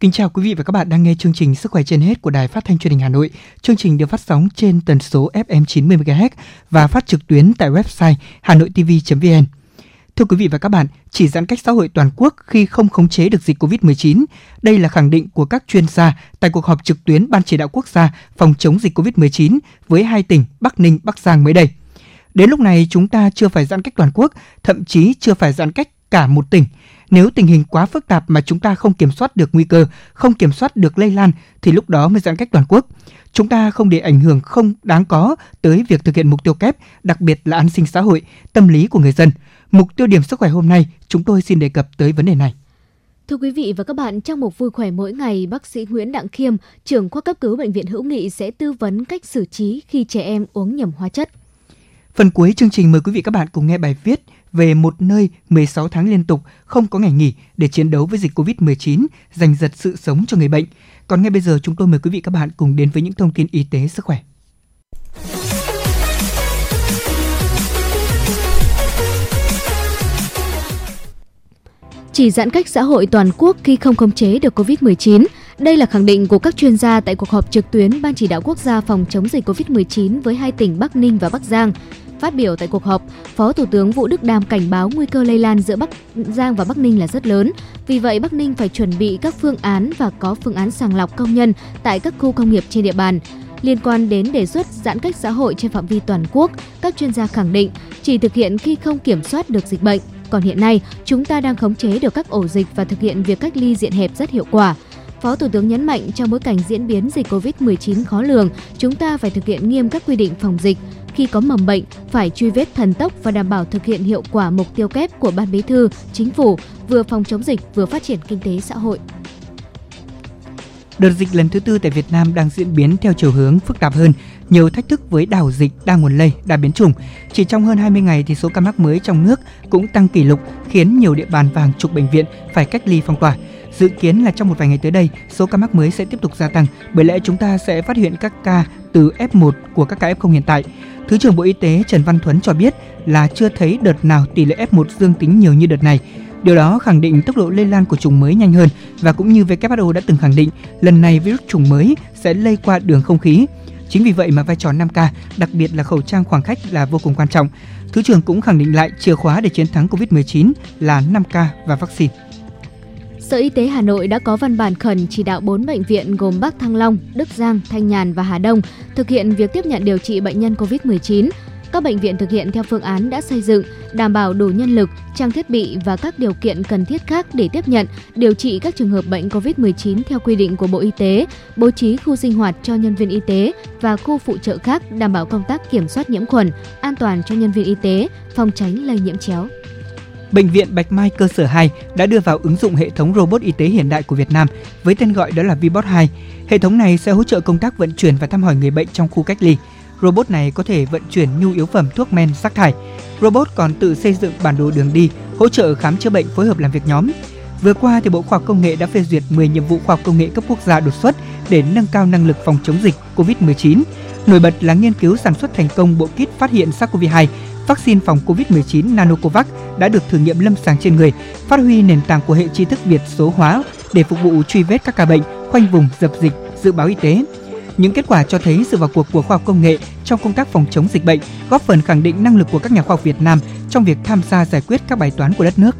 Kính chào quý vị và các bạn đang nghe chương trình Sức khỏe trên hết của Đài Phát thanh Truyền hình Hà Nội. Chương trình được phát sóng trên tần số FM 90 MHz và phát trực tuyến tại website hanoitv.vn. Thưa quý vị và các bạn, chỉ giãn cách xã hội toàn quốc khi không khống chế được dịch COVID-19. Đây là khẳng định của các chuyên gia tại cuộc họp trực tuyến Ban chỉ đạo quốc gia phòng chống dịch COVID-19 với hai tỉnh Bắc Ninh, Bắc Giang mới đây. Đến lúc này chúng ta chưa phải giãn cách toàn quốc, thậm chí chưa phải giãn cách cả một tỉnh. Nếu tình hình quá phức tạp mà chúng ta không kiểm soát được nguy cơ, không kiểm soát được lây lan thì lúc đó mới giãn cách toàn quốc. Chúng ta không để ảnh hưởng không đáng có tới việc thực hiện mục tiêu kép, đặc biệt là an sinh xã hội, tâm lý của người dân. Mục tiêu điểm sức khỏe hôm nay, chúng tôi xin đề cập tới vấn đề này. Thưa quý vị và các bạn, trong một vui khỏe mỗi ngày, bác sĩ Nguyễn Đặng Khiêm, trưởng khoa cấp cứu bệnh viện Hữu Nghị sẽ tư vấn cách xử trí khi trẻ em uống nhầm hóa chất. Phần cuối chương trình mời quý vị các bạn cùng nghe bài viết về một nơi 16 tháng liên tục không có ngày nghỉ để chiến đấu với dịch COVID-19, giành giật sự sống cho người bệnh. Còn ngay bây giờ chúng tôi mời quý vị các bạn cùng đến với những thông tin y tế sức khỏe. Chỉ giãn cách xã hội toàn quốc khi không khống chế được COVID-19. Đây là khẳng định của các chuyên gia tại cuộc họp trực tuyến Ban chỉ đạo quốc gia phòng chống dịch COVID-19 với hai tỉnh Bắc Ninh và Bắc Giang. Phát biểu tại cuộc họp, Phó Thủ tướng Vũ Đức Đam cảnh báo nguy cơ lây lan giữa Bắc Giang và Bắc Ninh là rất lớn. Vì vậy, Bắc Ninh phải chuẩn bị các phương án và có phương án sàng lọc công nhân tại các khu công nghiệp trên địa bàn. Liên quan đến đề xuất giãn cách xã hội trên phạm vi toàn quốc, các chuyên gia khẳng định chỉ thực hiện khi không kiểm soát được dịch bệnh. Còn hiện nay, chúng ta đang khống chế được các ổ dịch và thực hiện việc cách ly diện hẹp rất hiệu quả. Phó Thủ tướng nhấn mạnh trong bối cảnh diễn biến dịch COVID-19 khó lường, chúng ta phải thực hiện nghiêm các quy định phòng dịch. Khi có mầm bệnh, phải truy vết thần tốc và đảm bảo thực hiện hiệu quả mục tiêu kép của Ban Bí thư, Chính phủ, vừa phòng chống dịch vừa phát triển kinh tế xã hội. Đợt dịch lần thứ tư tại Việt Nam đang diễn biến theo chiều hướng phức tạp hơn, nhiều thách thức với đảo dịch đa nguồn lây, đa biến chủng. Chỉ trong hơn 20 ngày thì số ca mắc mới trong nước cũng tăng kỷ lục, khiến nhiều địa bàn và hàng chục bệnh viện phải cách ly phong tỏa. Dự kiến là trong một vài ngày tới đây, số ca mắc mới sẽ tiếp tục gia tăng, bởi lẽ chúng ta sẽ phát hiện các ca từ F1 của các ca F0 hiện tại. Thứ trưởng Bộ Y tế Trần Văn Thuấn cho biết là chưa thấy đợt nào tỷ lệ F1 dương tính nhiều như đợt này. Điều đó khẳng định tốc độ lây lan của chủng mới nhanh hơn và cũng như WHO đã từng khẳng định, lần này virus chủng mới sẽ lây qua đường không khí. Chính vì vậy mà vai trò 5K, đặc biệt là khẩu trang khoảng cách là vô cùng quan trọng. Thứ trưởng cũng khẳng định lại chìa khóa để chiến thắng COVID-19 là 5K và vaccine. Sở Y tế Hà Nội đã có văn bản khẩn chỉ đạo 4 bệnh viện gồm Bắc Thăng Long, Đức Giang, Thanh Nhàn và Hà Đông thực hiện việc tiếp nhận điều trị bệnh nhân COVID-19. Các bệnh viện thực hiện theo phương án đã xây dựng, đảm bảo đủ nhân lực, trang thiết bị và các điều kiện cần thiết khác để tiếp nhận, điều trị các trường hợp bệnh COVID-19 theo quy định của Bộ Y tế, bố trí khu sinh hoạt cho nhân viên y tế và khu phụ trợ khác đảm bảo công tác kiểm soát nhiễm khuẩn, an toàn cho nhân viên y tế, phòng tránh lây nhiễm chéo. Bệnh viện Bạch Mai cơ sở 2 đã đưa vào ứng dụng hệ thống robot y tế hiện đại của Việt Nam với tên gọi đó là Vbot 2. Hệ thống này sẽ hỗ trợ công tác vận chuyển và thăm hỏi người bệnh trong khu cách ly. Robot này có thể vận chuyển nhu yếu phẩm thuốc men rác thải. Robot còn tự xây dựng bản đồ đường đi, hỗ trợ khám chữa bệnh phối hợp làm việc nhóm. Vừa qua thì Bộ Khoa học Công nghệ đã phê duyệt 10 nhiệm vụ khoa học công nghệ cấp quốc gia đột xuất để nâng cao năng lực phòng chống dịch COVID-19. Nổi bật là nghiên cứu sản xuất thành công bộ kit phát hiện SARS-CoV-2 vaccine phòng COVID-19 Nanocovax đã được thử nghiệm lâm sàng trên người, phát huy nền tảng của hệ tri thức Việt số hóa để phục vụ truy vết các ca bệnh, khoanh vùng, dập dịch, dự báo y tế. Những kết quả cho thấy sự vào cuộc của khoa học công nghệ trong công tác phòng chống dịch bệnh góp phần khẳng định năng lực của các nhà khoa học Việt Nam trong việc tham gia giải quyết các bài toán của đất nước.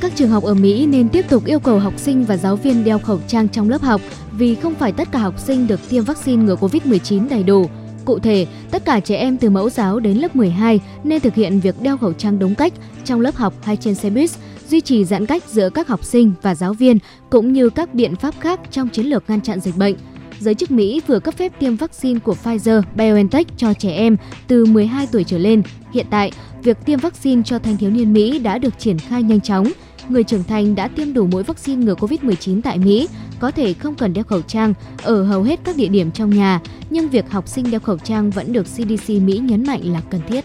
Các trường học ở Mỹ nên tiếp tục yêu cầu học sinh và giáo viên đeo khẩu trang trong lớp học vì không phải tất cả học sinh được tiêm vaccine ngừa COVID-19 đầy đủ. Cụ thể, tất cả trẻ em từ mẫu giáo đến lớp 12 nên thực hiện việc đeo khẩu trang đúng cách trong lớp học hay trên xe buýt, duy trì giãn cách giữa các học sinh và giáo viên cũng như các biện pháp khác trong chiến lược ngăn chặn dịch bệnh. Giới chức Mỹ vừa cấp phép tiêm vaccine của Pfizer-BioNTech cho trẻ em từ 12 tuổi trở lên. Hiện tại, việc tiêm vaccine cho thanh thiếu niên Mỹ đã được triển khai nhanh chóng. Người trưởng thành đã tiêm đủ mũi vaccine ngừa COVID-19 tại Mỹ có thể không cần đeo khẩu trang ở hầu hết các địa điểm trong nhà, nhưng việc học sinh đeo khẩu trang vẫn được CDC Mỹ nhấn mạnh là cần thiết.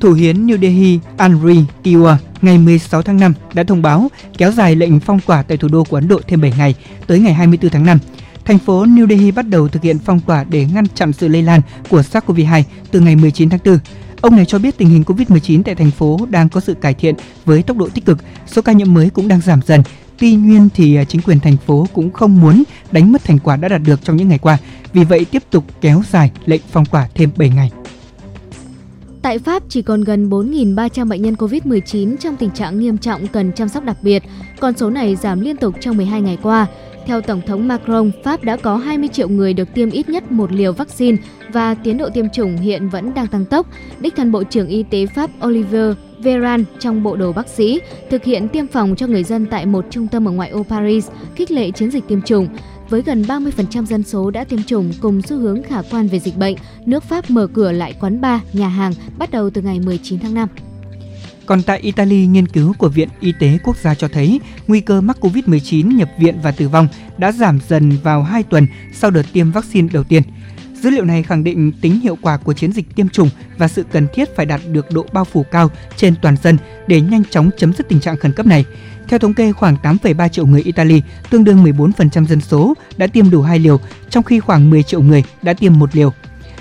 Thủ hiến New Delhi Anri Kiwa ngày 16 tháng 5 đã thông báo kéo dài lệnh phong tỏa tại thủ đô của Ấn Độ thêm 7 ngày tới ngày 24 tháng 5. Thành phố New Delhi bắt đầu thực hiện phong tỏa để ngăn chặn sự lây lan của SARS-CoV-2 từ ngày 19 tháng 4. Ông này cho biết tình hình COVID-19 tại thành phố đang có sự cải thiện với tốc độ tích cực, số ca nhiễm mới cũng đang giảm dần Tuy nhiên thì à, chính quyền thành phố cũng không muốn đánh mất thành quả đã đạt được trong những ngày qua, vì vậy tiếp tục kéo dài lệnh phong tỏa thêm 7 ngày. Tại Pháp chỉ còn gần 4.300 bệnh nhân COVID-19 trong tình trạng nghiêm trọng cần chăm sóc đặc biệt. Con số này giảm liên tục trong 12 ngày qua. Theo Tổng thống Macron, Pháp đã có 20 triệu người được tiêm ít nhất một liều vaccine và tiến độ tiêm chủng hiện vẫn đang tăng tốc. Đích thân Bộ trưởng Y tế Pháp Olivier Veran trong bộ đồ bác sĩ thực hiện tiêm phòng cho người dân tại một trung tâm ở ngoại ô Paris, khích lệ chiến dịch tiêm chủng. Với gần 30% dân số đã tiêm chủng cùng xu hướng khả quan về dịch bệnh, nước Pháp mở cửa lại quán bar, nhà hàng bắt đầu từ ngày 19 tháng 5. Còn tại Italy, nghiên cứu của Viện Y tế Quốc gia cho thấy nguy cơ mắc COVID-19 nhập viện và tử vong đã giảm dần vào 2 tuần sau đợt tiêm vaccine đầu tiên. Dữ liệu này khẳng định tính hiệu quả của chiến dịch tiêm chủng và sự cần thiết phải đạt được độ bao phủ cao trên toàn dân để nhanh chóng chấm dứt tình trạng khẩn cấp này. Theo thống kê, khoảng 8,3 triệu người Italy, tương đương 14% dân số, đã tiêm đủ hai liều, trong khi khoảng 10 triệu người đã tiêm một liều.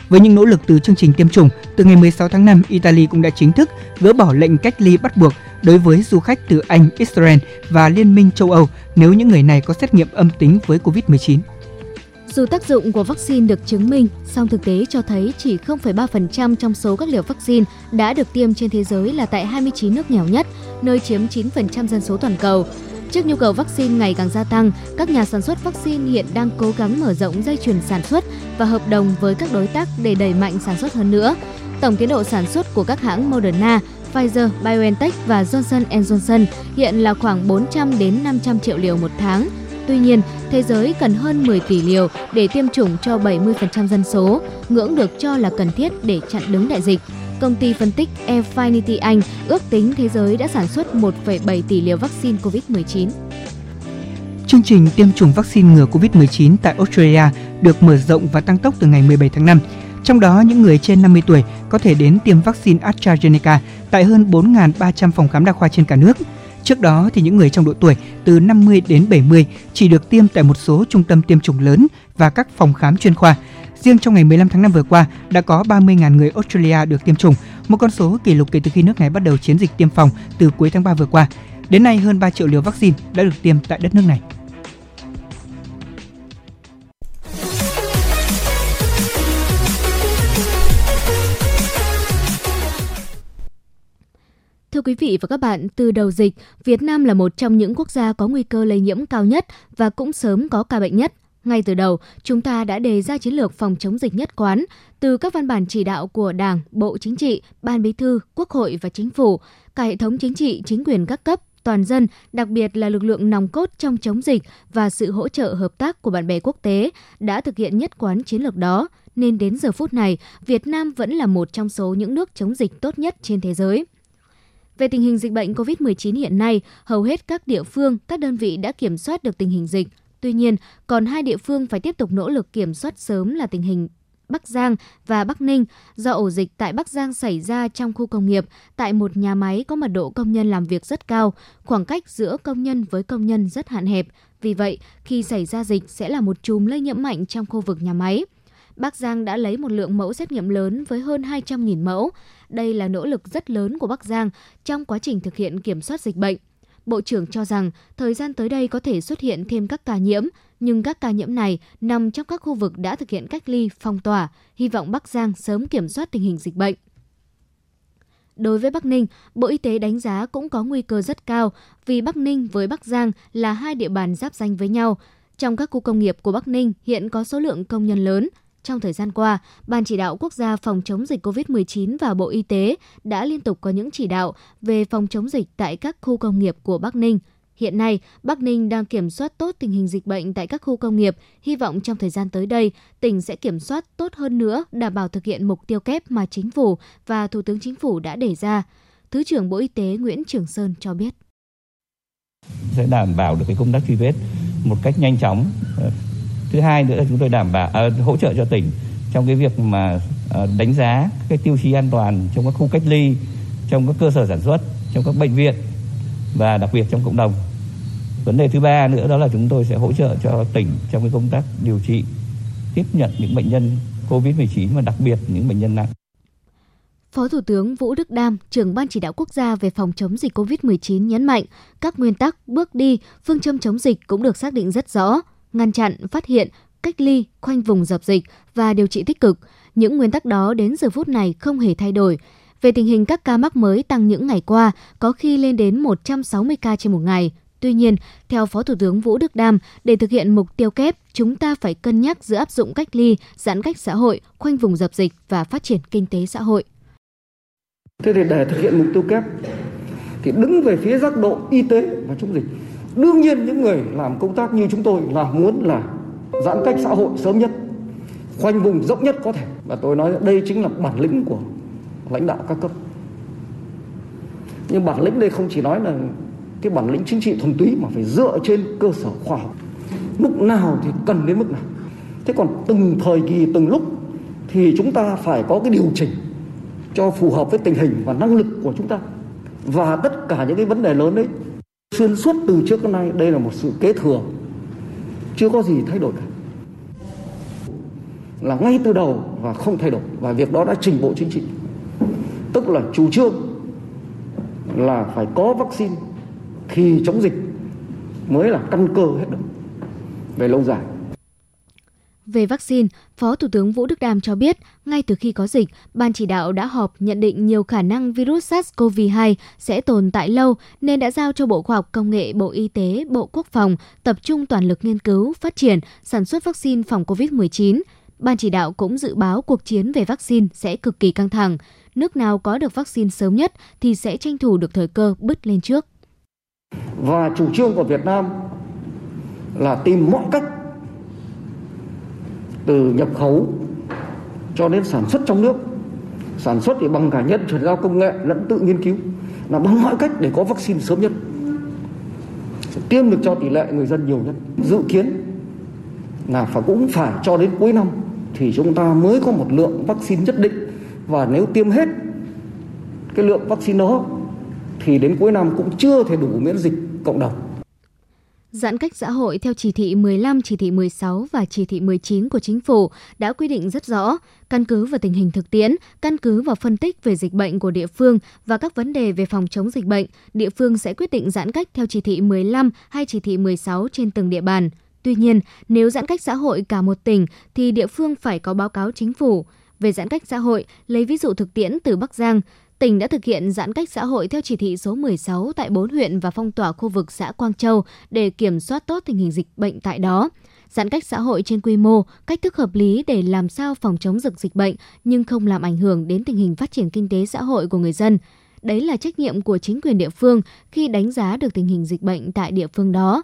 Với những nỗ lực từ chương trình tiêm chủng, từ ngày 16 tháng 5, Italy cũng đã chính thức gỡ bỏ lệnh cách ly bắt buộc đối với du khách từ Anh, Israel và Liên minh châu Âu nếu những người này có xét nghiệm âm tính với COVID-19. Dù tác dụng của vaccine được chứng minh, song thực tế cho thấy chỉ 0,3% trong số các liều vaccine đã được tiêm trên thế giới là tại 29 nước nghèo nhất, nơi chiếm 9% dân số toàn cầu. Trước nhu cầu vaccine ngày càng gia tăng, các nhà sản xuất vaccine hiện đang cố gắng mở rộng dây chuyền sản xuất và hợp đồng với các đối tác để đẩy mạnh sản xuất hơn nữa. Tổng tiến độ sản xuất của các hãng Moderna, Pfizer, BioNTech và Johnson Johnson hiện là khoảng 400 đến 500 triệu liều một tháng. Tuy nhiên, thế giới cần hơn 10 tỷ liều để tiêm chủng cho 70% dân số, ngưỡng được cho là cần thiết để chặn đứng đại dịch. Công ty phân tích Affinity Anh ước tính thế giới đã sản xuất 1,7 tỷ liều vaccine COVID-19. Chương trình tiêm chủng vaccine ngừa COVID-19 tại Australia được mở rộng và tăng tốc từ ngày 17 tháng 5. Trong đó, những người trên 50 tuổi có thể đến tiêm vaccine AstraZeneca tại hơn 4.300 phòng khám đa khoa trên cả nước. Trước đó thì những người trong độ tuổi từ 50 đến 70 chỉ được tiêm tại một số trung tâm tiêm chủng lớn và các phòng khám chuyên khoa. Riêng trong ngày 15 tháng 5 vừa qua, đã có 30.000 người Australia được tiêm chủng, một con số kỷ lục kể từ khi nước này bắt đầu chiến dịch tiêm phòng từ cuối tháng 3 vừa qua. Đến nay, hơn 3 triệu liều vaccine đã được tiêm tại đất nước này. Thưa quý vị và các bạn, từ đầu dịch, Việt Nam là một trong những quốc gia có nguy cơ lây nhiễm cao nhất và cũng sớm có ca bệnh nhất. Ngay từ đầu, chúng ta đã đề ra chiến lược phòng chống dịch nhất quán từ các văn bản chỉ đạo của Đảng, Bộ Chính trị, Ban Bí thư, Quốc hội và Chính phủ, cả hệ thống chính trị, chính quyền các cấp, toàn dân, đặc biệt là lực lượng nòng cốt trong chống dịch và sự hỗ trợ hợp tác của bạn bè quốc tế đã thực hiện nhất quán chiến lược đó, nên đến giờ phút này, Việt Nam vẫn là một trong số những nước chống dịch tốt nhất trên thế giới. Về tình hình dịch bệnh COVID-19 hiện nay, hầu hết các địa phương, các đơn vị đã kiểm soát được tình hình dịch. Tuy nhiên, còn hai địa phương phải tiếp tục nỗ lực kiểm soát sớm là tình hình Bắc Giang và Bắc Ninh do ổ dịch tại Bắc Giang xảy ra trong khu công nghiệp tại một nhà máy có mật độ công nhân làm việc rất cao, khoảng cách giữa công nhân với công nhân rất hạn hẹp. Vì vậy, khi xảy ra dịch sẽ là một chùm lây nhiễm mạnh trong khu vực nhà máy. Bắc Giang đã lấy một lượng mẫu xét nghiệm lớn với hơn 200.000 mẫu. Đây là nỗ lực rất lớn của Bắc Giang trong quá trình thực hiện kiểm soát dịch bệnh. Bộ trưởng cho rằng thời gian tới đây có thể xuất hiện thêm các ca nhiễm, nhưng các ca nhiễm này nằm trong các khu vực đã thực hiện cách ly, phong tỏa, hy vọng Bắc Giang sớm kiểm soát tình hình dịch bệnh. Đối với Bắc Ninh, Bộ Y tế đánh giá cũng có nguy cơ rất cao vì Bắc Ninh với Bắc Giang là hai địa bàn giáp danh với nhau. Trong các khu công nghiệp của Bắc Ninh hiện có số lượng công nhân lớn, trong thời gian qua, Ban chỉ đạo quốc gia phòng chống dịch COVID-19 và Bộ Y tế đã liên tục có những chỉ đạo về phòng chống dịch tại các khu công nghiệp của Bắc Ninh. Hiện nay, Bắc Ninh đang kiểm soát tốt tình hình dịch bệnh tại các khu công nghiệp. Hy vọng trong thời gian tới đây, tỉnh sẽ kiểm soát tốt hơn nữa, đảm bảo thực hiện mục tiêu kép mà chính phủ và Thủ tướng Chính phủ đã đề ra. Thứ trưởng Bộ Y tế Nguyễn Trường Sơn cho biết. Sẽ đảm bảo được cái công tác truy vết một cách nhanh chóng, thứ hai nữa là chúng tôi đảm bảo à, hỗ trợ cho tỉnh trong cái việc mà à, đánh giá cái tiêu chí an toàn trong các khu cách ly trong các cơ sở sản xuất trong các bệnh viện và đặc biệt trong cộng đồng. Vấn đề thứ ba nữa đó là chúng tôi sẽ hỗ trợ cho tỉnh trong cái công tác điều trị tiếp nhận những bệnh nhân covid 19 và đặc biệt những bệnh nhân nặng. Phó Thủ tướng Vũ Đức Đam, trưởng Ban chỉ đạo quốc gia về phòng chống dịch COVID-19 nhấn mạnh, các nguyên tắc, bước đi, phương châm chống dịch cũng được xác định rất rõ, ngăn chặn, phát hiện, cách ly, khoanh vùng dập dịch và điều trị tích cực. Những nguyên tắc đó đến giờ phút này không hề thay đổi. Về tình hình các ca mắc mới tăng những ngày qua, có khi lên đến 160 ca trên một ngày. Tuy nhiên, theo Phó Thủ tướng Vũ Đức Đam, để thực hiện mục tiêu kép, chúng ta phải cân nhắc giữa áp dụng cách ly, giãn cách xã hội, khoanh vùng dập dịch và phát triển kinh tế xã hội. Thế thì để thực hiện mục tiêu kép thì đứng về phía giác độ y tế và chống dịch. Đương nhiên những người làm công tác như chúng tôi là muốn là giãn cách xã hội sớm nhất, khoanh vùng rộng nhất có thể. Và tôi nói đây chính là bản lĩnh của lãnh đạo các cấp. Nhưng bản lĩnh đây không chỉ nói là cái bản lĩnh chính trị thuần túy mà phải dựa trên cơ sở khoa học. Mức nào thì cần đến mức nào. Thế còn từng thời kỳ từng lúc thì chúng ta phải có cái điều chỉnh cho phù hợp với tình hình và năng lực của chúng ta và tất cả những cái vấn đề lớn đấy xuyên suốt từ trước đến nay, đây là một sự kế thừa. Chưa có gì thay đổi cả. Là ngay từ đầu và không thay đổi. Và việc đó đã trình bộ chính trị. Tức là chủ trương là phải có vaccine thì chống dịch mới là căn cơ hết được. Về lâu dài về vaccine, Phó Thủ tướng Vũ Đức Đam cho biết, ngay từ khi có dịch, Ban chỉ đạo đã họp nhận định nhiều khả năng virus SARS-CoV-2 sẽ tồn tại lâu nên đã giao cho Bộ Khoa học Công nghệ, Bộ Y tế, Bộ Quốc phòng tập trung toàn lực nghiên cứu, phát triển, sản xuất vaccine phòng COVID-19. Ban chỉ đạo cũng dự báo cuộc chiến về vaccine sẽ cực kỳ căng thẳng. Nước nào có được vaccine sớm nhất thì sẽ tranh thủ được thời cơ bứt lên trước. Và chủ trương của Việt Nam là tìm mọi cách từ nhập khẩu cho đến sản xuất trong nước. Sản xuất thì bằng cả nhân chuyển giao công nghệ lẫn tự nghiên cứu, là bằng mọi cách để có vaccine sớm nhất tiêm được cho tỷ lệ người dân nhiều nhất. Dự kiến là phải cũng phải cho đến cuối năm thì chúng ta mới có một lượng vaccine nhất định. Và nếu tiêm hết cái lượng vaccine đó thì đến cuối năm cũng chưa thể đủ miễn dịch cộng đồng. Giãn cách xã hội theo chỉ thị 15, chỉ thị 16 và chỉ thị 19 của chính phủ đã quy định rất rõ, căn cứ vào tình hình thực tiễn, căn cứ vào phân tích về dịch bệnh của địa phương và các vấn đề về phòng chống dịch bệnh, địa phương sẽ quyết định giãn cách theo chỉ thị 15 hay chỉ thị 16 trên từng địa bàn. Tuy nhiên, nếu giãn cách xã hội cả một tỉnh thì địa phương phải có báo cáo chính phủ. Về giãn cách xã hội, lấy ví dụ thực tiễn từ Bắc Giang, tỉnh đã thực hiện giãn cách xã hội theo chỉ thị số 16 tại 4 huyện và phong tỏa khu vực xã Quang Châu để kiểm soát tốt tình hình dịch bệnh tại đó. Giãn cách xã hội trên quy mô, cách thức hợp lý để làm sao phòng chống dịch dịch bệnh nhưng không làm ảnh hưởng đến tình hình phát triển kinh tế xã hội của người dân. Đấy là trách nhiệm của chính quyền địa phương khi đánh giá được tình hình dịch bệnh tại địa phương đó.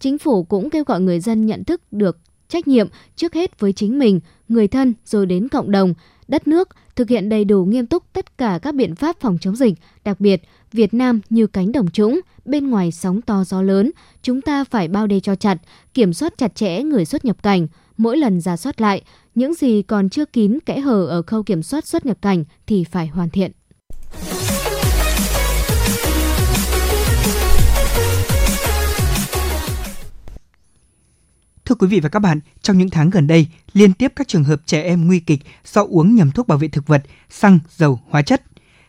Chính phủ cũng kêu gọi người dân nhận thức được trách nhiệm trước hết với chính mình, người thân rồi đến cộng đồng, đất nước thực hiện đầy đủ nghiêm túc tất cả các biện pháp phòng chống dịch, đặc biệt Việt Nam như cánh đồng trũng, bên ngoài sóng to gió lớn, chúng ta phải bao đê cho chặt, kiểm soát chặt chẽ người xuất nhập cảnh, mỗi lần ra soát lại, những gì còn chưa kín kẽ hở ở khâu kiểm soát xuất nhập cảnh thì phải hoàn thiện. Thưa quý vị và các bạn, trong những tháng gần đây, liên tiếp các trường hợp trẻ em nguy kịch do uống nhầm thuốc bảo vệ thực vật, xăng, dầu, hóa chất.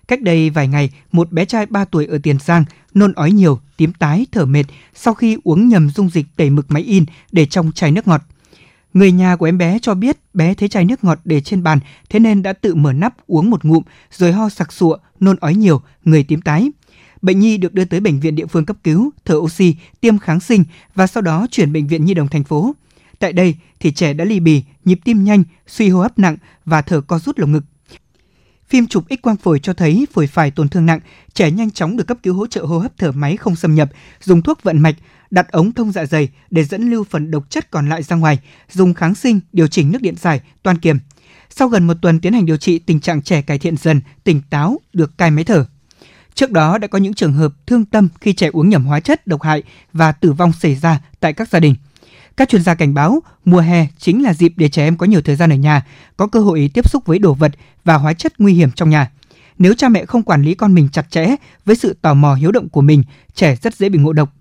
Cách đây vài ngày, một bé trai 3 tuổi ở Tiền Giang nôn ói nhiều, tím tái, thở mệt sau khi uống nhầm dung dịch tẩy mực máy in để trong chai nước ngọt. Người nhà của em bé cho biết bé thấy chai nước ngọt để trên bàn, thế nên đã tự mở nắp uống một ngụm rồi ho sặc sụa, nôn ói nhiều, người tím tái. Bệnh nhi được đưa tới bệnh viện địa phương cấp cứu, thở oxy, tiêm kháng sinh và sau đó chuyển bệnh viện Nhi đồng thành phố. Tại đây thì trẻ đã ly bì, nhịp tim nhanh, suy hô hấp nặng và thở co rút lồng ngực. Phim chụp X quang phổi cho thấy phổi phải tổn thương nặng, trẻ nhanh chóng được cấp cứu hỗ trợ hô hấp thở máy không xâm nhập, dùng thuốc vận mạch, đặt ống thông dạ dày để dẫn lưu phần độc chất còn lại ra ngoài, dùng kháng sinh, điều chỉnh nước điện giải, toan kiềm. Sau gần một tuần tiến hành điều trị, tình trạng trẻ cải thiện dần, tỉnh táo, được cai máy thở. Trước đó đã có những trường hợp thương tâm khi trẻ uống nhầm hóa chất độc hại và tử vong xảy ra tại các gia đình. Các chuyên gia cảnh báo, mùa hè chính là dịp để trẻ em có nhiều thời gian ở nhà, có cơ hội tiếp xúc với đồ vật và hóa chất nguy hiểm trong nhà. Nếu cha mẹ không quản lý con mình chặt chẽ với sự tò mò hiếu động của mình, trẻ rất dễ bị ngộ độc.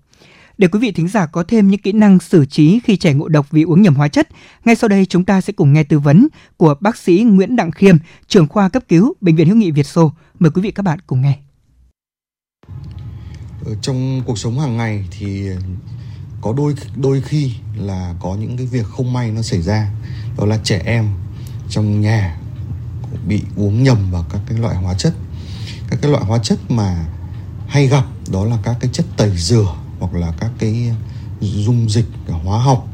Để quý vị thính giả có thêm những kỹ năng xử trí khi trẻ ngộ độc vì uống nhầm hóa chất, ngay sau đây chúng ta sẽ cùng nghe tư vấn của bác sĩ Nguyễn Đặng Khiêm, trưởng khoa cấp cứu Bệnh viện Hữu nghị Việt Xô. Mời quý vị các bạn cùng nghe. Trong cuộc sống hàng ngày thì có đôi đôi khi là có những cái việc không may nó xảy ra. Đó là trẻ em trong nhà bị uống nhầm vào các cái loại hóa chất. Các cái loại hóa chất mà hay gặp đó là các cái chất tẩy rửa hoặc là các cái dung dịch hóa học.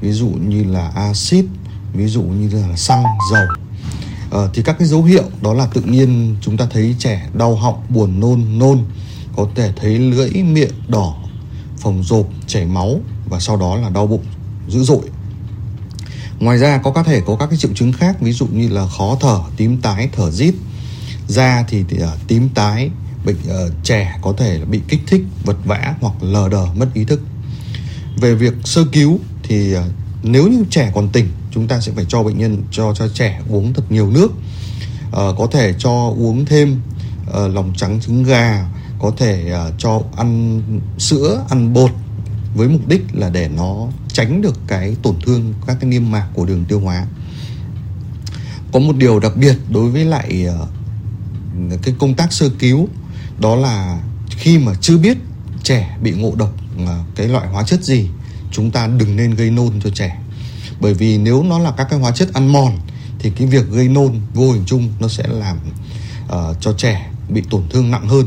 Ví dụ như là axit ví dụ như là xăng dầu. À, thì các cái dấu hiệu đó là tự nhiên chúng ta thấy trẻ đau họng buồn nôn nôn có thể thấy lưỡi miệng đỏ phồng rộp chảy máu và sau đó là đau bụng dữ dội. Ngoài ra có có thể có các cái triệu chứng khác ví dụ như là khó thở tím tái thở rít. Da thì, thì uh, tím tái bệnh ờ, uh, trẻ có thể bị kích thích vật vã hoặc lờ đờ mất ý thức. Về việc sơ cứu thì uh, nếu như trẻ còn tỉnh chúng ta sẽ phải cho bệnh nhân cho cho trẻ uống thật nhiều nước. Uh, có thể cho uống thêm uh, lòng trắng trứng gà có thể uh, cho ăn sữa ăn bột với mục đích là để nó tránh được cái tổn thương các cái niêm mạc của đường tiêu hóa. Có một điều đặc biệt đối với lại uh, cái công tác sơ cứu đó là khi mà chưa biết trẻ bị ngộ độc uh, cái loại hóa chất gì chúng ta đừng nên gây nôn cho trẻ. Bởi vì nếu nó là các cái hóa chất ăn mòn thì cái việc gây nôn vô hình chung nó sẽ làm uh, cho trẻ bị tổn thương nặng hơn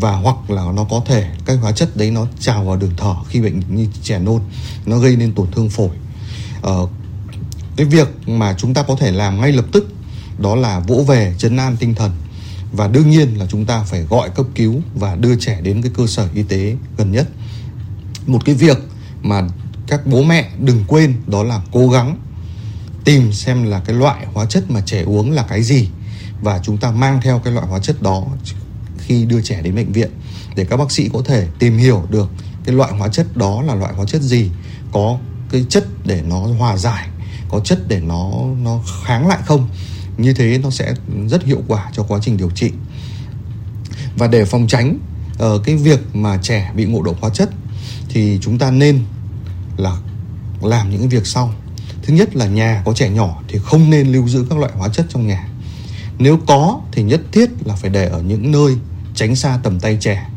và hoặc là nó có thể các hóa chất đấy nó trào vào đường thở khi bệnh như trẻ nôn nó gây nên tổn thương phổi. Ờ, cái việc mà chúng ta có thể làm ngay lập tức đó là vỗ về chấn an tinh thần. Và đương nhiên là chúng ta phải gọi cấp cứu và đưa trẻ đến cái cơ sở y tế gần nhất. Một cái việc mà các bố mẹ đừng quên đó là cố gắng tìm xem là cái loại hóa chất mà trẻ uống là cái gì. Và chúng ta mang theo cái loại hóa chất đó khi đưa trẻ đến bệnh viện để các bác sĩ có thể tìm hiểu được cái loại hóa chất đó là loại hóa chất gì có cái chất để nó hòa giải có chất để nó nó kháng lại không. Như thế nó sẽ rất hiệu quả cho quá trình điều trị. Và để phòng tránh uh, cái việc mà trẻ bị ngộ độc hóa chất thì chúng ta nên là làm những cái việc sau. Thứ nhất là nhà có trẻ nhỏ thì không nên lưu giữ các loại hóa chất trong nhà. Nếu có thì nhất thiết là phải để ở những nơi tránh xa tầm tay trẻ.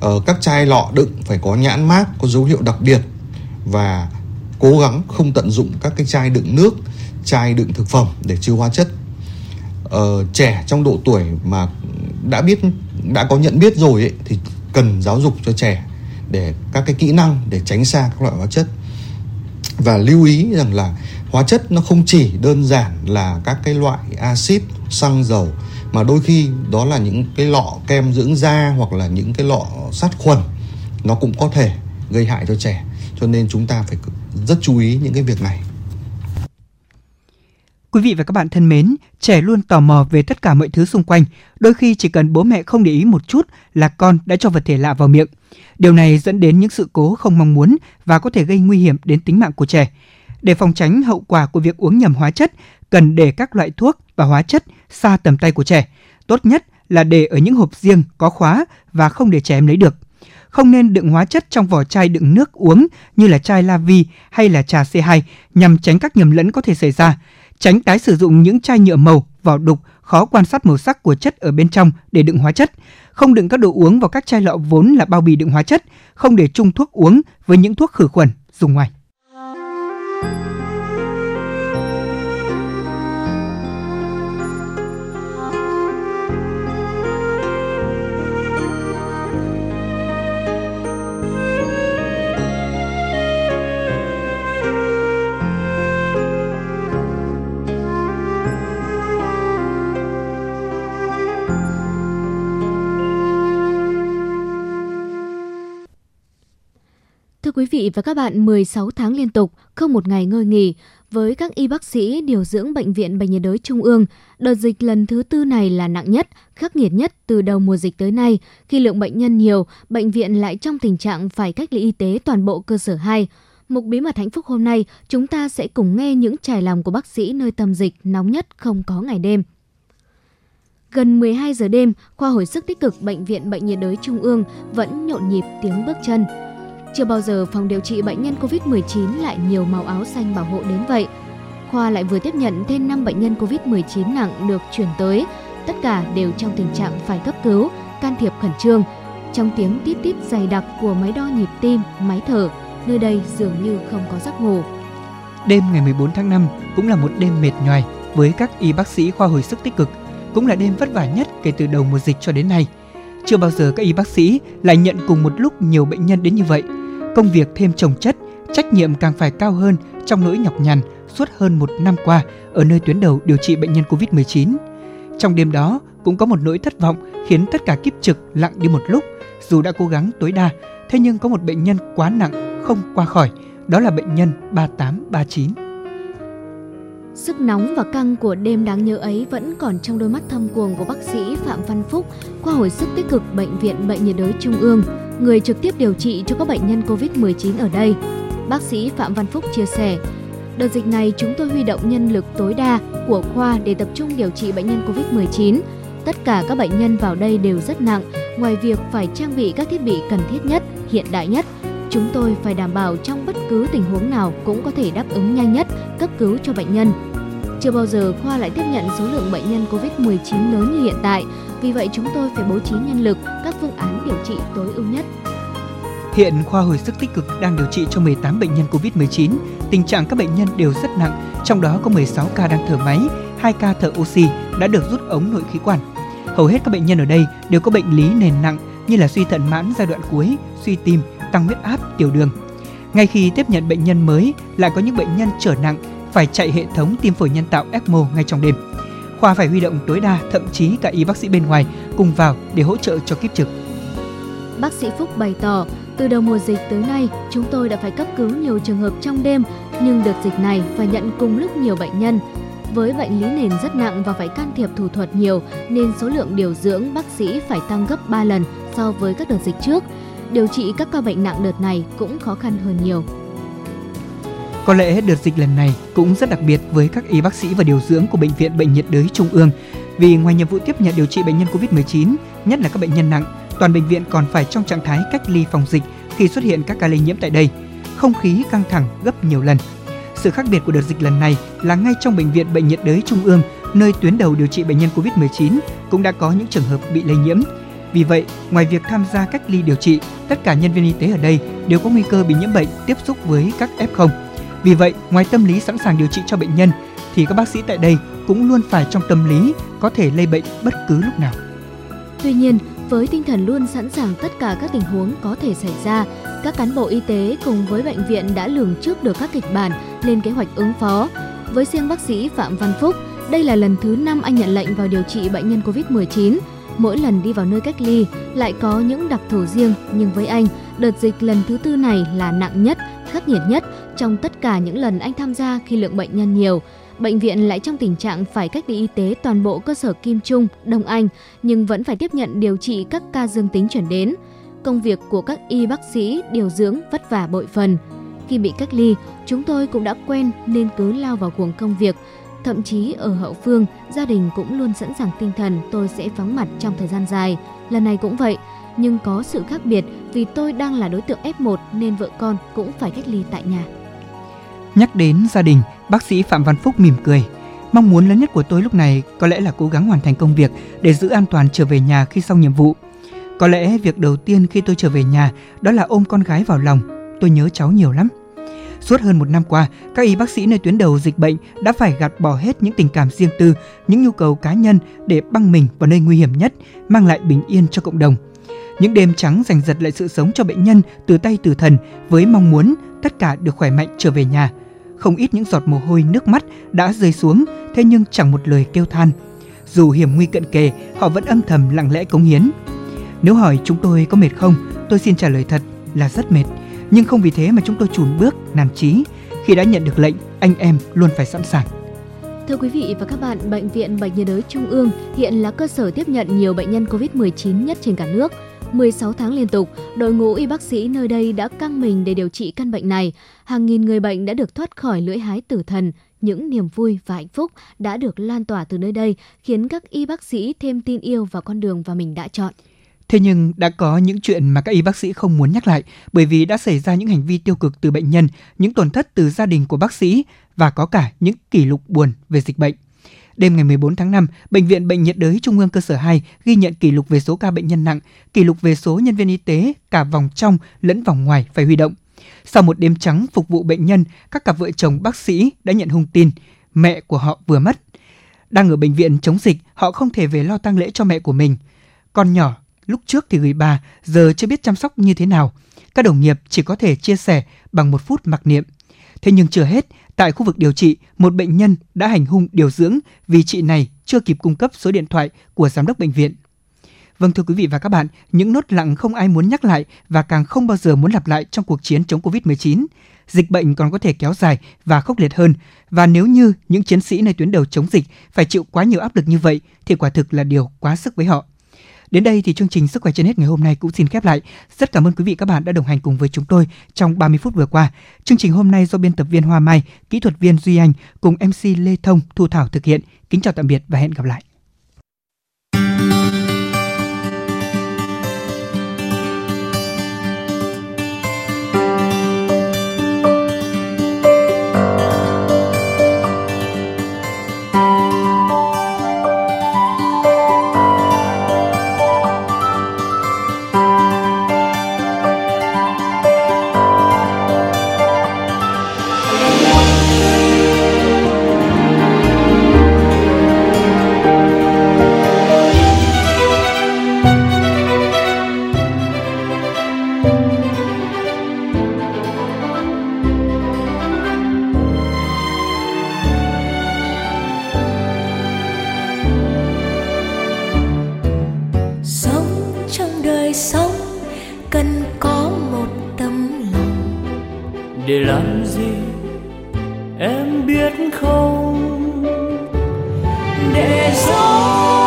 Ở các chai lọ đựng phải có nhãn mát có dấu hiệu đặc biệt và cố gắng không tận dụng các cái chai đựng nước chai đựng thực phẩm để chứa hóa chất. Ờ, trẻ trong độ tuổi mà đã biết đã có nhận biết rồi ấy, thì cần giáo dục cho trẻ để các cái kỹ năng để tránh xa các loại hóa chất. Và lưu ý rằng là hóa chất nó không chỉ đơn giản là các cái loại axit xăng dầu mà đôi khi đó là những cái lọ kem dưỡng da hoặc là những cái lọ sát khuẩn nó cũng có thể gây hại cho trẻ cho nên chúng ta phải rất chú ý những cái việc này Quý vị và các bạn thân mến, trẻ luôn tò mò về tất cả mọi thứ xung quanh. Đôi khi chỉ cần bố mẹ không để ý một chút là con đã cho vật thể lạ vào miệng. Điều này dẫn đến những sự cố không mong muốn và có thể gây nguy hiểm đến tính mạng của trẻ. Để phòng tránh hậu quả của việc uống nhầm hóa chất, cần để các loại thuốc và hóa chất xa tầm tay của trẻ. Tốt nhất là để ở những hộp riêng có khóa và không để trẻ em lấy được. Không nên đựng hóa chất trong vỏ chai đựng nước uống như là chai Lavi hay là trà C2 nhằm tránh các nhầm lẫn có thể xảy ra. Tránh tái sử dụng những chai nhựa màu, vỏ đục, khó quan sát màu sắc của chất ở bên trong để đựng hóa chất. Không đựng các đồ uống vào các chai lọ vốn là bao bì đựng hóa chất. Không để chung thuốc uống với những thuốc khử khuẩn dùng ngoài. Quý vị và các bạn, 16 tháng liên tục, không một ngày ngơi nghỉ, với các y bác sĩ điều dưỡng Bệnh viện Bệnh nhiệt đới Trung ương, đợt dịch lần thứ tư này là nặng nhất, khắc nghiệt nhất từ đầu mùa dịch tới nay. Khi lượng bệnh nhân nhiều, bệnh viện lại trong tình trạng phải cách ly y tế toàn bộ cơ sở 2. Mục bí mật hạnh phúc hôm nay, chúng ta sẽ cùng nghe những trải lòng của bác sĩ nơi tâm dịch nóng nhất không có ngày đêm. Gần 12 giờ đêm, khoa hồi sức tích cực Bệnh viện Bệnh nhiệt đới Trung ương vẫn nhộn nhịp tiếng bước chân. Chưa bao giờ phòng điều trị bệnh nhân COVID-19 lại nhiều màu áo xanh bảo hộ đến vậy. Khoa lại vừa tiếp nhận thêm 5 bệnh nhân COVID-19 nặng được chuyển tới, tất cả đều trong tình trạng phải cấp cứu, can thiệp khẩn trương. Trong tiếng tít tít dày đặc của máy đo nhịp tim, máy thở, nơi đây dường như không có giấc ngủ. Đêm ngày 14 tháng 5 cũng là một đêm mệt nhoài với các y bác sĩ khoa hồi sức tích cực, cũng là đêm vất vả nhất kể từ đầu mùa dịch cho đến nay. Chưa bao giờ các y bác sĩ lại nhận cùng một lúc nhiều bệnh nhân đến như vậy. Công việc thêm trồng chất, trách nhiệm càng phải cao hơn trong nỗi nhọc nhằn suốt hơn một năm qua ở nơi tuyến đầu điều trị bệnh nhân COVID-19. Trong đêm đó cũng có một nỗi thất vọng khiến tất cả kiếp trực lặng đi một lúc. Dù đã cố gắng tối đa, thế nhưng có một bệnh nhân quá nặng không qua khỏi, đó là bệnh nhân 3839. Sức nóng và căng của đêm đáng nhớ ấy vẫn còn trong đôi mắt thâm quầng của bác sĩ Phạm Văn Phúc, khoa hồi sức tích cực Bệnh viện Bệnh nhiệt đới Trung ương, người trực tiếp điều trị cho các bệnh nhân COVID-19 ở đây. Bác sĩ Phạm Văn Phúc chia sẻ, đợt dịch này chúng tôi huy động nhân lực tối đa của khoa để tập trung điều trị bệnh nhân COVID-19. Tất cả các bệnh nhân vào đây đều rất nặng, ngoài việc phải trang bị các thiết bị cần thiết nhất, hiện đại nhất, chúng tôi phải đảm bảo trong bất cứ tình huống nào cũng có thể đáp ứng nhanh nhất cấp cứu cho bệnh nhân. Chưa bao giờ khoa lại tiếp nhận số lượng bệnh nhân COVID-19 lớn như hiện tại, vì vậy chúng tôi phải bố trí nhân lực, điều trị tối ưu nhất. Hiện khoa hồi sức tích cực đang điều trị cho 18 bệnh nhân COVID-19. Tình trạng các bệnh nhân đều rất nặng, trong đó có 16 ca đang thở máy, 2 ca thở oxy đã được rút ống nội khí quản. Hầu hết các bệnh nhân ở đây đều có bệnh lý nền nặng như là suy thận mãn giai đoạn cuối, suy tim, tăng huyết áp, tiểu đường. Ngay khi tiếp nhận bệnh nhân mới, lại có những bệnh nhân trở nặng phải chạy hệ thống tim phổi nhân tạo ECMO ngay trong đêm. Khoa phải huy động tối đa, thậm chí cả y bác sĩ bên ngoài cùng vào để hỗ trợ cho kiếp trực. Bác sĩ Phúc bày tỏ, từ đầu mùa dịch tới nay, chúng tôi đã phải cấp cứu nhiều trường hợp trong đêm, nhưng đợt dịch này phải nhận cùng lúc nhiều bệnh nhân. Với bệnh lý nền rất nặng và phải can thiệp thủ thuật nhiều, nên số lượng điều dưỡng bác sĩ phải tăng gấp 3 lần so với các đợt dịch trước. Điều trị các ca bệnh nặng đợt này cũng khó khăn hơn nhiều. Có lẽ đợt dịch lần này cũng rất đặc biệt với các y bác sĩ và điều dưỡng của Bệnh viện Bệnh nhiệt đới Trung ương vì ngoài nhiệm vụ tiếp nhận điều trị bệnh nhân COVID-19, nhất là các bệnh nhân nặng, toàn bệnh viện còn phải trong trạng thái cách ly phòng dịch khi xuất hiện các ca lây nhiễm tại đây. Không khí căng thẳng gấp nhiều lần. Sự khác biệt của đợt dịch lần này là ngay trong bệnh viện Bệnh nhiệt đới Trung ương, nơi tuyến đầu điều trị bệnh nhân COVID-19 cũng đã có những trường hợp bị lây nhiễm. Vì vậy, ngoài việc tham gia cách ly điều trị, tất cả nhân viên y tế ở đây đều có nguy cơ bị nhiễm bệnh tiếp xúc với các F0 vì vậy, ngoài tâm lý sẵn sàng điều trị cho bệnh nhân, thì các bác sĩ tại đây cũng luôn phải trong tâm lý có thể lây bệnh bất cứ lúc nào. Tuy nhiên, với tinh thần luôn sẵn sàng tất cả các tình huống có thể xảy ra, các cán bộ y tế cùng với bệnh viện đã lường trước được các kịch bản lên kế hoạch ứng phó. Với riêng bác sĩ Phạm Văn Phúc, đây là lần thứ 5 anh nhận lệnh vào điều trị bệnh nhân COVID-19. Mỗi lần đi vào nơi cách ly lại có những đặc thù riêng, nhưng với anh, đợt dịch lần thứ tư này là nặng nhất, khắc nghiệt nhất trong tất cả những lần anh tham gia khi lượng bệnh nhân nhiều. Bệnh viện lại trong tình trạng phải cách ly y tế toàn bộ cơ sở Kim Trung, Đông Anh, nhưng vẫn phải tiếp nhận điều trị các ca dương tính chuyển đến. Công việc của các y bác sĩ, điều dưỡng vất vả bội phần. Khi bị cách ly, chúng tôi cũng đã quen nên cứ lao vào cuồng công việc. Thậm chí ở hậu phương, gia đình cũng luôn sẵn sàng tinh thần tôi sẽ vắng mặt trong thời gian dài. Lần này cũng vậy, nhưng có sự khác biệt vì tôi đang là đối tượng F1 nên vợ con cũng phải cách ly tại nhà. Nhắc đến gia đình, bác sĩ Phạm Văn Phúc mỉm cười. Mong muốn lớn nhất của tôi lúc này có lẽ là cố gắng hoàn thành công việc để giữ an toàn trở về nhà khi xong nhiệm vụ. Có lẽ việc đầu tiên khi tôi trở về nhà đó là ôm con gái vào lòng. Tôi nhớ cháu nhiều lắm. Suốt hơn một năm qua, các y bác sĩ nơi tuyến đầu dịch bệnh đã phải gạt bỏ hết những tình cảm riêng tư, những nhu cầu cá nhân để băng mình vào nơi nguy hiểm nhất, mang lại bình yên cho cộng đồng. Những đêm trắng giành giật lại sự sống cho bệnh nhân từ tay từ thần với mong muốn tất cả được khỏe mạnh trở về nhà. Không ít những giọt mồ hôi nước mắt đã rơi xuống, thế nhưng chẳng một lời kêu than. Dù hiểm nguy cận kề, họ vẫn âm thầm lặng lẽ cống hiến. Nếu hỏi chúng tôi có mệt không, tôi xin trả lời thật là rất mệt. Nhưng không vì thế mà chúng tôi chùn bước, nản chí. Khi đã nhận được lệnh, anh em luôn phải sẵn sàng. Thưa quý vị và các bạn, Bệnh viện Bệnh nhiệt đới Trung ương hiện là cơ sở tiếp nhận nhiều bệnh nhân COVID-19 nhất trên cả nước. 16 tháng liên tục, đội ngũ y bác sĩ nơi đây đã căng mình để điều trị căn bệnh này. Hàng nghìn người bệnh đã được thoát khỏi lưỡi hái tử thần. Những niềm vui và hạnh phúc đã được lan tỏa từ nơi đây, khiến các y bác sĩ thêm tin yêu vào con đường mà mình đã chọn. Thế nhưng đã có những chuyện mà các y bác sĩ không muốn nhắc lại bởi vì đã xảy ra những hành vi tiêu cực từ bệnh nhân, những tổn thất từ gia đình của bác sĩ và có cả những kỷ lục buồn về dịch bệnh. Đêm ngày 14 tháng 5, Bệnh viện Bệnh nhiệt đới Trung ương cơ sở 2 ghi nhận kỷ lục về số ca bệnh nhân nặng, kỷ lục về số nhân viên y tế cả vòng trong lẫn vòng ngoài phải huy động. Sau một đêm trắng phục vụ bệnh nhân, các cặp vợ chồng bác sĩ đã nhận hung tin mẹ của họ vừa mất. Đang ở bệnh viện chống dịch, họ không thể về lo tang lễ cho mẹ của mình. Con nhỏ lúc trước thì gửi bà, giờ chưa biết chăm sóc như thế nào. Các đồng nghiệp chỉ có thể chia sẻ bằng một phút mặc niệm. Thế nhưng chưa hết, tại khu vực điều trị, một bệnh nhân đã hành hung điều dưỡng vì chị này chưa kịp cung cấp số điện thoại của giám đốc bệnh viện. Vâng thưa quý vị và các bạn, những nốt lặng không ai muốn nhắc lại và càng không bao giờ muốn lặp lại trong cuộc chiến chống Covid-19. Dịch bệnh còn có thể kéo dài và khốc liệt hơn và nếu như những chiến sĩ nơi tuyến đầu chống dịch phải chịu quá nhiều áp lực như vậy thì quả thực là điều quá sức với họ. Đến đây thì chương trình Sức khỏe trên hết ngày hôm nay cũng xin khép lại. Rất cảm ơn quý vị các bạn đã đồng hành cùng với chúng tôi trong 30 phút vừa qua. Chương trình hôm nay do biên tập viên Hoa Mai, kỹ thuật viên Duy Anh cùng MC Lê Thông Thu Thảo thực hiện. Kính chào tạm biệt và hẹn gặp lại. đời sống cần có một tấm lòng. Để làm gì em biết không? Để sống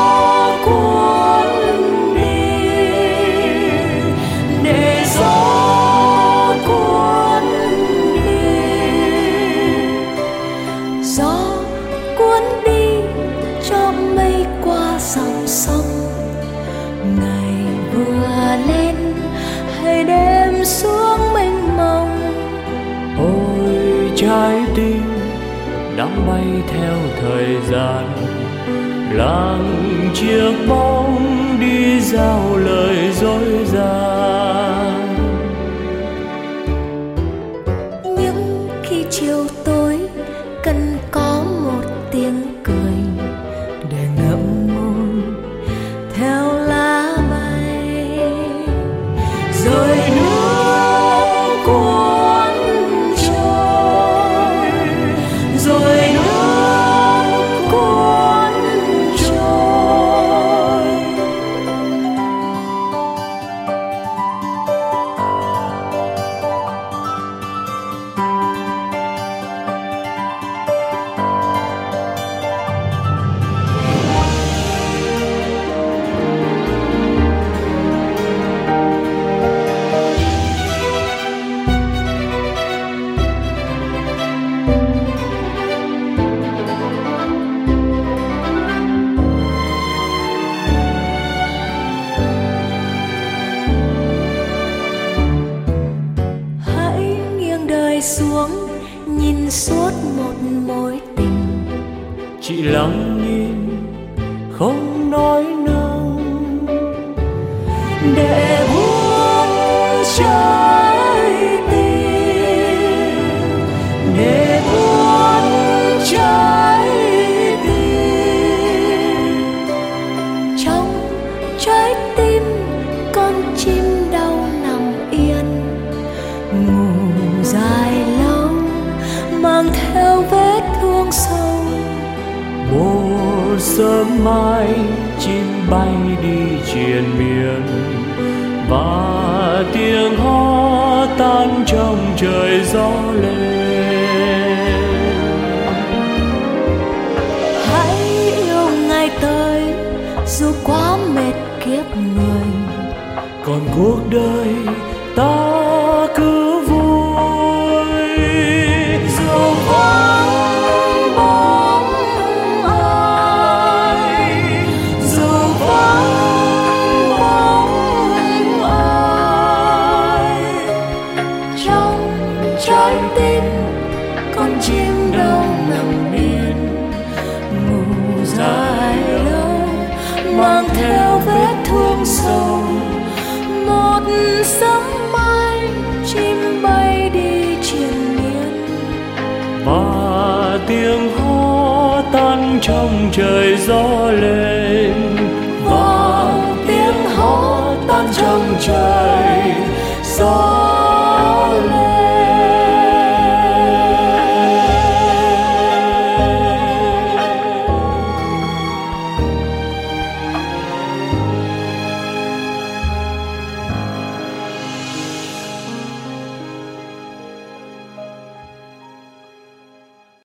bay theo thời gian. Làng chiếc bóng đi giao lời dối gian những khi chiều tối, cần có một tiếng cười để ngậm ngùi theo lá bay. Rơi nói năng để buông trái tim, để buông trái tim. Trong trái tim con chim đau nằm yên, ngủ dài lâu, mang theo vết thương sâu. Mùa sớm mai tiếng hò tan trong trời gió lên. Hãy yêu ngày tới, dù quá mệt kiếp người, còn cuộc đời